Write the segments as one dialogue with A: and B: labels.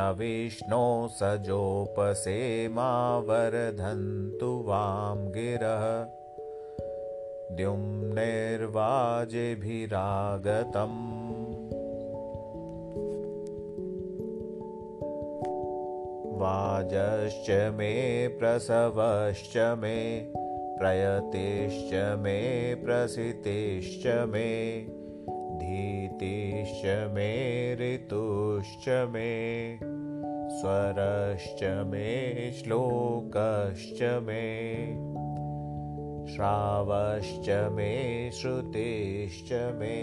A: विष्णो सजोपसेमावर्धन्तु वां गिरः। द्युम्नेर्वाजेभिरागतम्। वाजश्च मे प्रसवश्च मे प्रयतिश्च मे प्रसितिश्च मे धीतिश्च मे ऋतुश्च मे स्वरश्च मे श्लोकश्च मे श्रावश्च मे श्रुतिश्च मे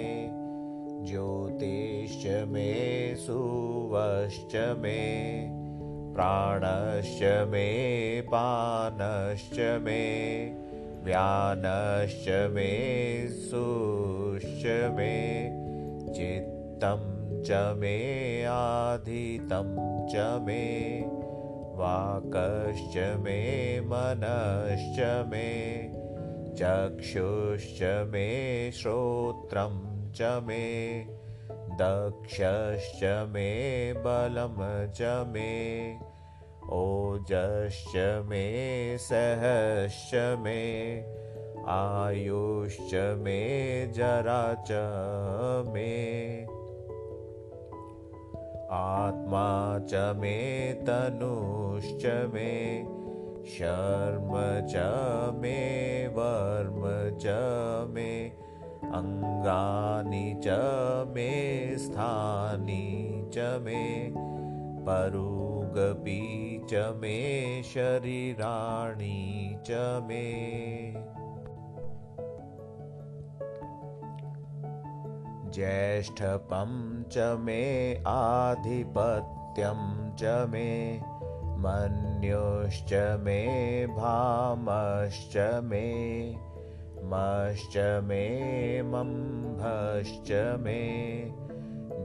A: ज्योतिश्च मे सुवश्च मे प्राणश्च मे पानश्च मे व्यानश्च मे सुश्च मे चित्तं च मे आधितं च मे वाकश्च मे मनश्च मे चक्षुश्च मे श्रोत्रं च मे दक्षश्च मे बलं च मे ओजश्च मे सहश्च मे आयुश्च मे जरा च मे। आत्मा च मे तनुश्च मे शर्म च मे वर्म च मे अङ्गानि च मे स्थानि च मे परुगपी च मे शरीराणि च मे। ज्येष्ठपं च मे आधिपत्यं च मे। मन्युश्च मे भामश्च मे। मश्च मे मम्भश्च मे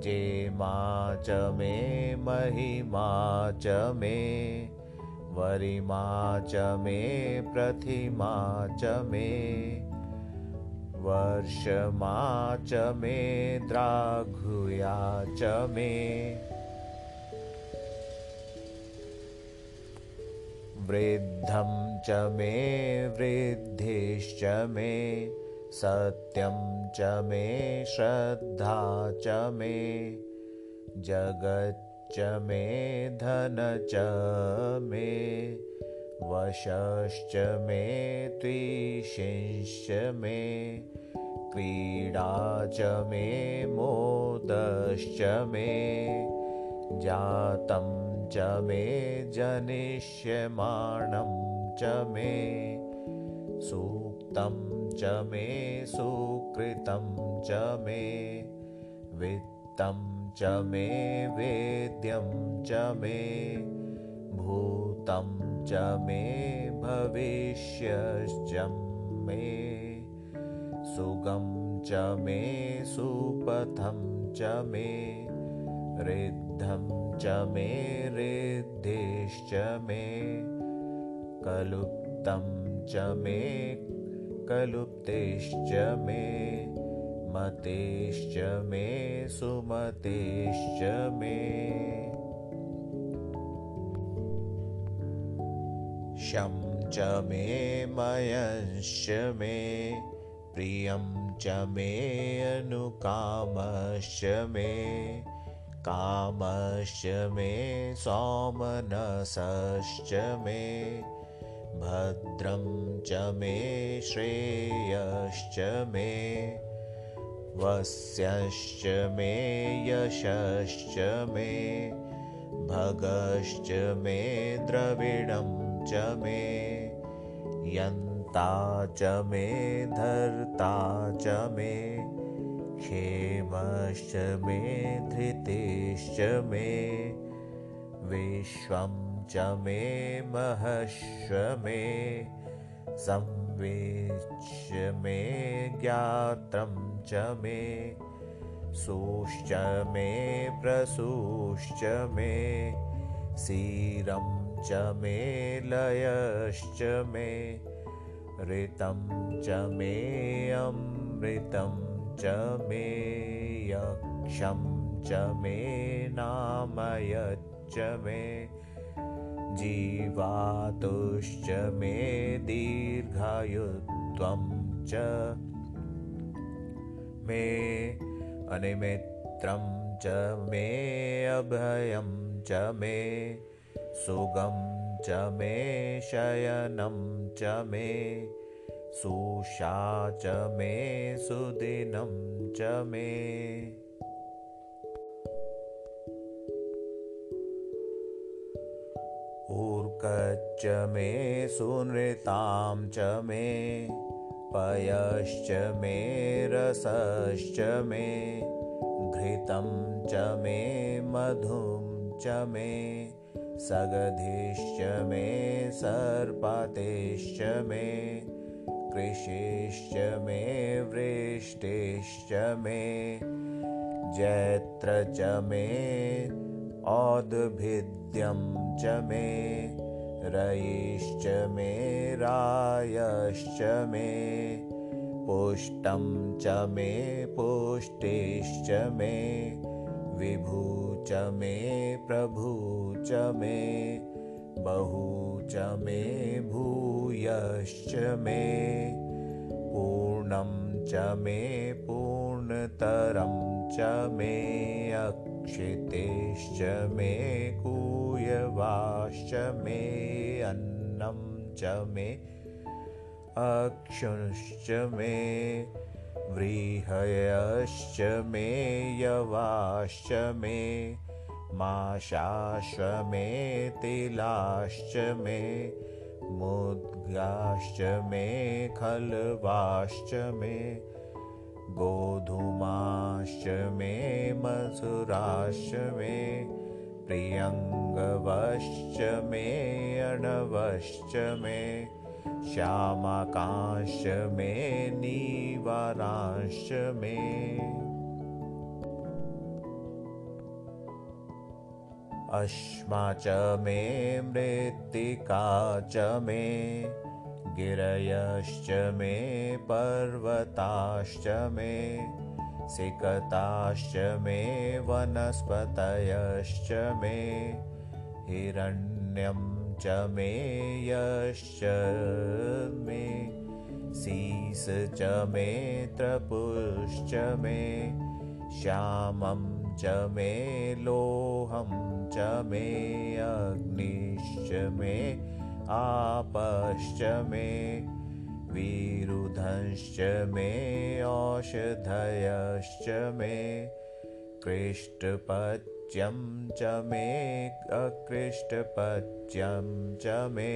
A: जेमा च मे महिमा च मे वरिमा च मे प्रतिमा च मे वर्षमा च मे द्राघुया च मे। वृद्धं च मे वृद्धिश्च मे सत्यं च मे श्रद्धा च मे जगच्च मे धन च मे वशश्च मे त्विषिंश्च मे क्रीडा च मे मोदश्च मे जातं च मे जनिष्यमाणं च मे सूक्तं च मे सुकृतं च मे वित्तं च मे वेद्यं च मे भूतं च मे भविष्यश्च मे सुगं च मे सुपथं च मे रिद्धं च मे रिद्धिश्च मे कलुप्तं च मे कलुप्तिश्च मे मतिश्च मे सुमतिश्च मे। शं च मे मयश्च मे प्रियं च मे अनुकामश्च मे कामश्च मे सोमनसश्च मे भद्रं च मे श्रेयश्च मे वस्यश्च मे यशश्च मे भगश्च मे द्रविणं च मे यन्ता च मे धर्ता च मे क्षेमश्च मे धृतिश्च मे विश्वं च मे महश्व मे ज्ञात्रं च मे सुश्च मे प्रसूश्च मे सीरं च मे लयश्च मे ऋतं च मे अमृतं च मे यक्षं च मे नामयच्च मे जीवातुश्च मे दीर्घायुत्वं च। मे अनिमित्रं च मे अभयं च मे सुगं च मे शयनं च मे सुषा च मे सुदिनं च मे ऊर्कच्च मे सुनृतां च मे पयश्च मे रसश्च मे घृतं च मे मधुं च मे सगधिश्च मे सर्पातेश्च मे कृषिश्च मे वृष्टिश्च मे जैत्र च मे औद्भिद्यं च मे रयिश्च मे रायश्च मे पुष्टं च मे पुष्टिश्च मे विभू च मे प्रभु च मे बहु च मे भूयश्च मे पूर्णं च मे पूर्णतरं मे अक्षितेश्च मे कूयवाश्च मे अन्नं च मे अक्षुश्च मे व्रीहयश्च मे यवाश्च मे माशाश्वमे तिलाश्च मे मुद्गाश्च मे खल्वाश्च मे गोधूमाश्च मे मसुराश्च मे प्रियङ्गवश्च मे अणवश्च मे श्यामाकाश्च मे निवाराश्च मे अश्मा च मे मृत्तिका च मे गिरयश्च मे पर्वताश्च मे सिकताश्च मे वनस्पतयश्च मे हिरण्यं च मे यश्च मे सीस च मे त्रपुश्च मे श्यामं च मे लोहं च मे अग्निश्च मे आपश्च मे विरुधश्च मे औषधयश्च मे कृष्टपच्यं च मे अकृष्टपच्यं च मे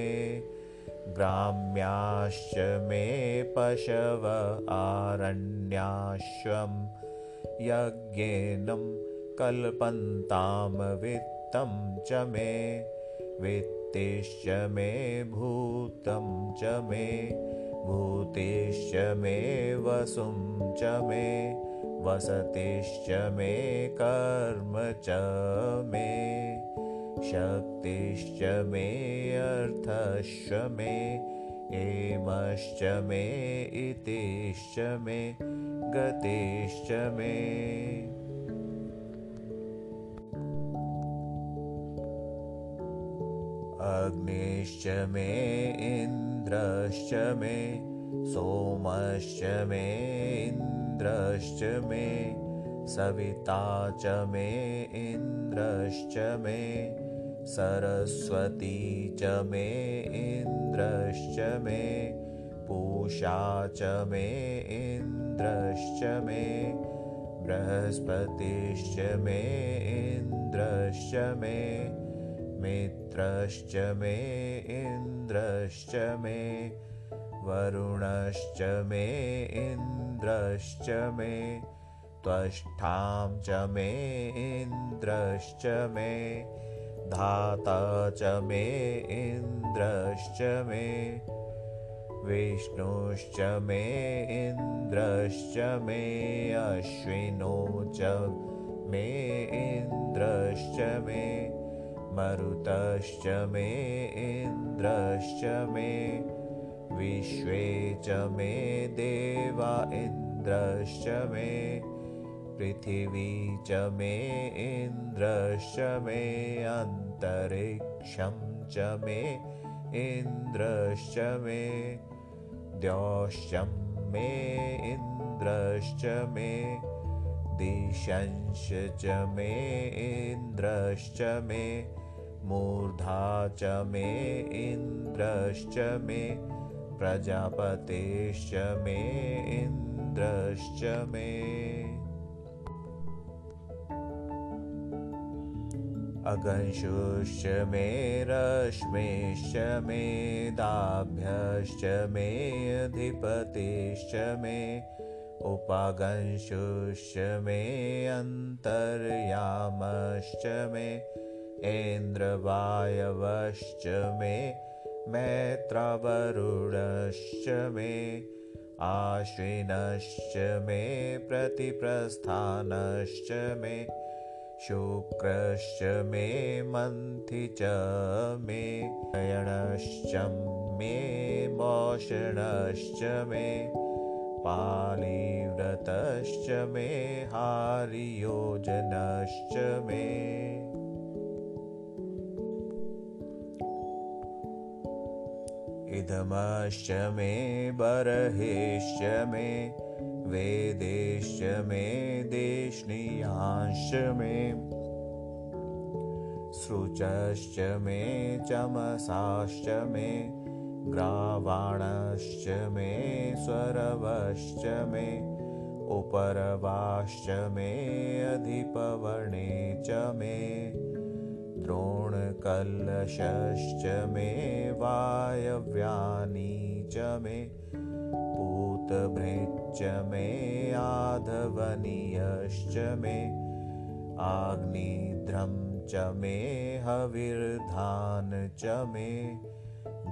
A: ग्राम्याश्च मे पशव आरण्याश्वं यज्ञेनं कल्पन्तां वित्तं च मे वित्तिश्च मे भूतं च मे भूतिश्च मे वसुं च मे वसतिश्च मे कर्म च मे शक्तिश्च मे अर्थश्च मे हेमश्च मे इतिश्च मे गतिश्च मे अग्निश्च मे इन्द्रश्च मे सोमश्च मे इन्द्रश्च मे सविता च मे इन्द्रश्च मे सरस्वती च मे इन्द्रश्च मे पूषा च मे इन्द्रश्च मे बृहस्पतिश्च मे इन्द्रश्च मे मित्रश्च मे इन्द्रश्च मे वरुणश्च मे इन्द्रश्च मे त्वष्ठां च मे इन्द्रश्च मे धाता च मे इन्द्रश्च मे विष्णुश्च मे इन्द्रश्च मे अश्विनो च मे इन्द्रश्च मे मरुतश्च मे इन्द्रश्च मे विश्वे च मे देवा इन्द्रश्च मे पृथिवी च मे इन्द्रश्च मे अन्तरिक्षं च मे इन्द्रश्च मे द्यौश्चं मे इन्द्रश्च मे दिशंश च मे इन्द्रश्च मे मूर्धा च मे इन्द्रश्च मे प्रजापतेश्च मे इन्द्रश्च मे। अगंशुश्च मे रश्मेश्च मे दाभ्यश्च मे अधिपतिश्च मे उपागंशुश्च मे अन्तर्यामश्च मे इन्द्रवायवश्च मे मैत्रावरुणश्च मे आश्विनश्च मे प्रतिप्रस्थानश्च मे शुक्रश्च मे मन्थि च मे अयणश्च मे मोषणश्च मे पालिव्रतश्च मे हारियोजनश्च मे इदमश्च मे बर्हिश्च मे वेदेश्च मे देश्नीयांश्च मे सृचश्च मे चमसाश्च मे ग्रावाणश्च मे स्वरवश्च मे उपरवाश्च मे अधिपवर्णे च मे द्रोणकलशश्च मे वायव्यानि च मे पूतभृच्च मे आधवनीयश्च मे आग्निध्रं च मे हविर्धान च मे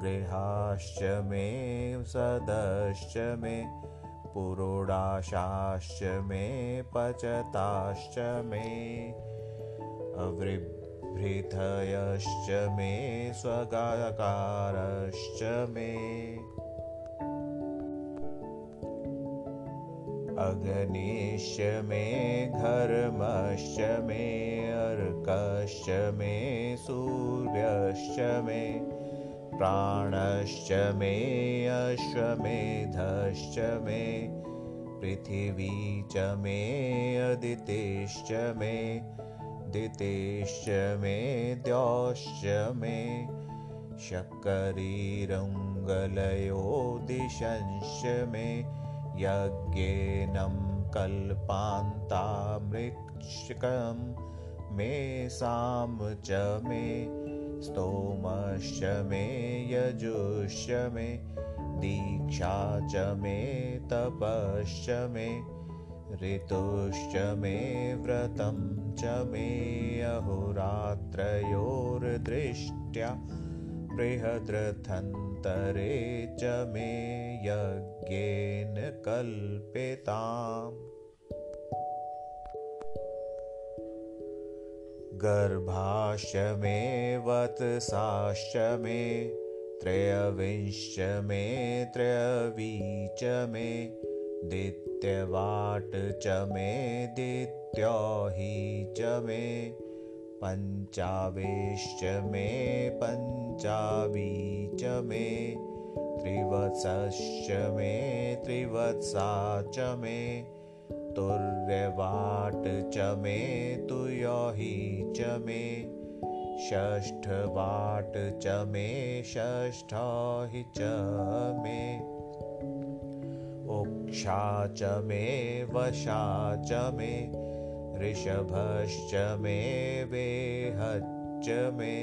A: गृहाश्च मे सदश्च मे पुरोडाशाश्च मे पचताश्च मे अवृभृतयश्च मे स्वगाकारश्च मे। अग्निश्च मे घर्मश्च मे अर्कश्च मे सूर्यश्च मे प्राणश्च मे अश्वमेधश्च मे पृथिवी च मे अदितिश्च मे दितिश्च मे द्यौश्च मे। शक्करीरङ्गलयो दिशंश्च मे। यज्ञेनं कल्पान्तामृक्षकं मे साम च मे। स्तोमश्च मे यजुश्च मे। दीक्षा च मे तपश्च मे ऋतुश्च मे व्रतं च मे अहोरात्रयोर्दृष्ट्या बृहद्रथन्तरे च मे यज्ञेन कल्पेताम्। गर्भाश्च मे वत्साश्च मे त्रयविंश्च मे त्रयवी च मे दित्यवाट् च मे दित्योहि च मे पञ्चावेश्च मे पञ्चावी च मे त्रिवत्सश्च मे त्रिवत्सा च मे तुर्यवाट् च मे तुयोहि च मे षष्ठवाट् च मे षष्ठाहि च मे उक्षा च मे वशा च मे ऋषभश्च मे वेहच्च मे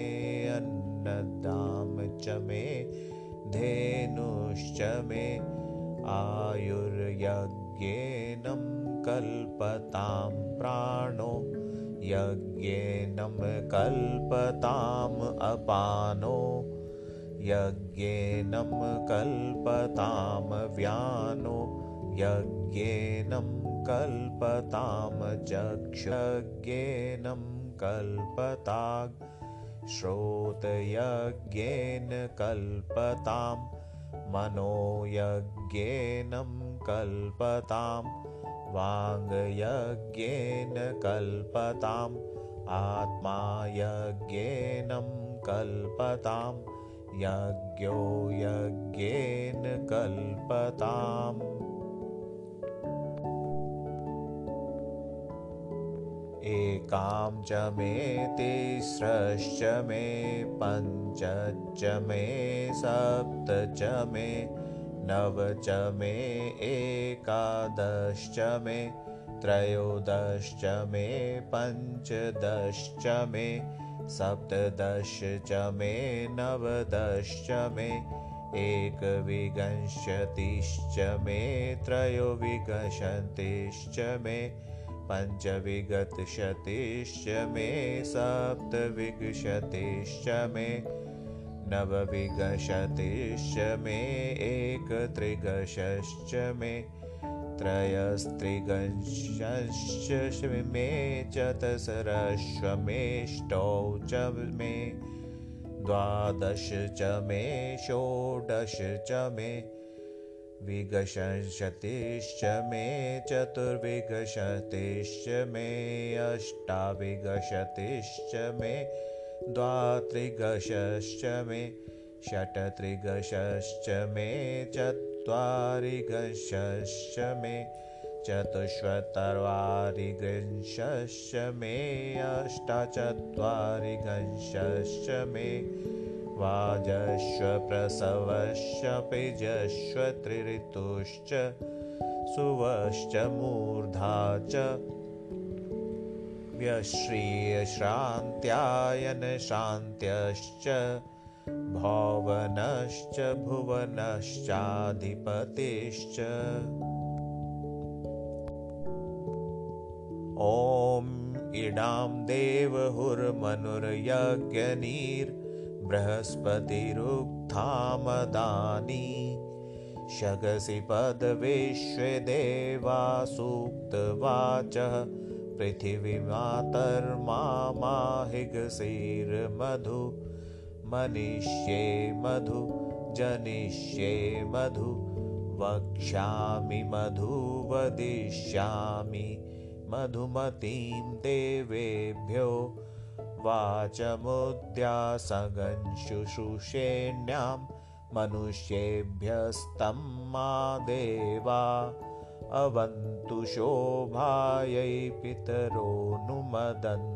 A: अन्नदाम च मे धेनुश्च मे आयुर्यज्ञेनं कल्पतां प्राणो यज्ञेनं कल्पताम् अपानो यज्ञेनं कल्पतां व्यानो यज्ञेनं कल्पतां चक्षज्ञेनं कल्पताग् श्रोतयज्ञेन कल्पतां मनोयज्ञेन कल्पतां वाङ्यज्ञेन कल्पताम् आत्मा यज्ञेन कल्पतां यज्ञो यज्ञेन कल्पताम्। एकां च मे तिस्रश्च मे पञ्चच मे सप्त च मे नव च मे एकादश्च मे त्रयोदश्च मे पञ्चदश्च मे सप्तदश च मे नवदश्च मे एकविंशतिश्च मे त्रयोविंशतिश्च मे पञ्चविगतशतिश्च मे सप्तविंशतिश्च मे नवविंशतिश्च मे एकत्रिंशश्च मे त्रयस्त्रिंशश्च मे चतस्रश्वमेष्टौ च मे द्वादश च मे षोडश च मे विगशतिश्च मे चतुर्विगशतिश्च मे अष्टाविगशतिश्च मे द्वात्रिगशश्च मे षट्त्रिगशश्च मे चत्वारिगशश्च मे चतुष्वतर्वारिगंशश्च मे अष्टचत्वारिगंशश्च मे त्रिऋतुश्च सुवश्च मूर्धा च व्यश्रियश्रान्त्यायनशान्त्यश्च भवनश्च भुवनश्चाधिपतिश्च। ॐ इडां देवहुर्मनुर्यज्ञनीर् बृहस्पतिरुक्थामदानी। शगसि पदविश्वे देवा सूक्तवाचः पृथिवीमातर्माहिगसीर्मधु मनिष्ये मधु जनिष्ये मधु वक्ष्यामि मधु वदिष्यामि मधुमतीं देवेभ्यो वाचमुद्यासगंशुश्रूषेण्यां मनुष्येभ्यस्तं मा देवा अवन्तु शोभायै पितरो नुमदन्तु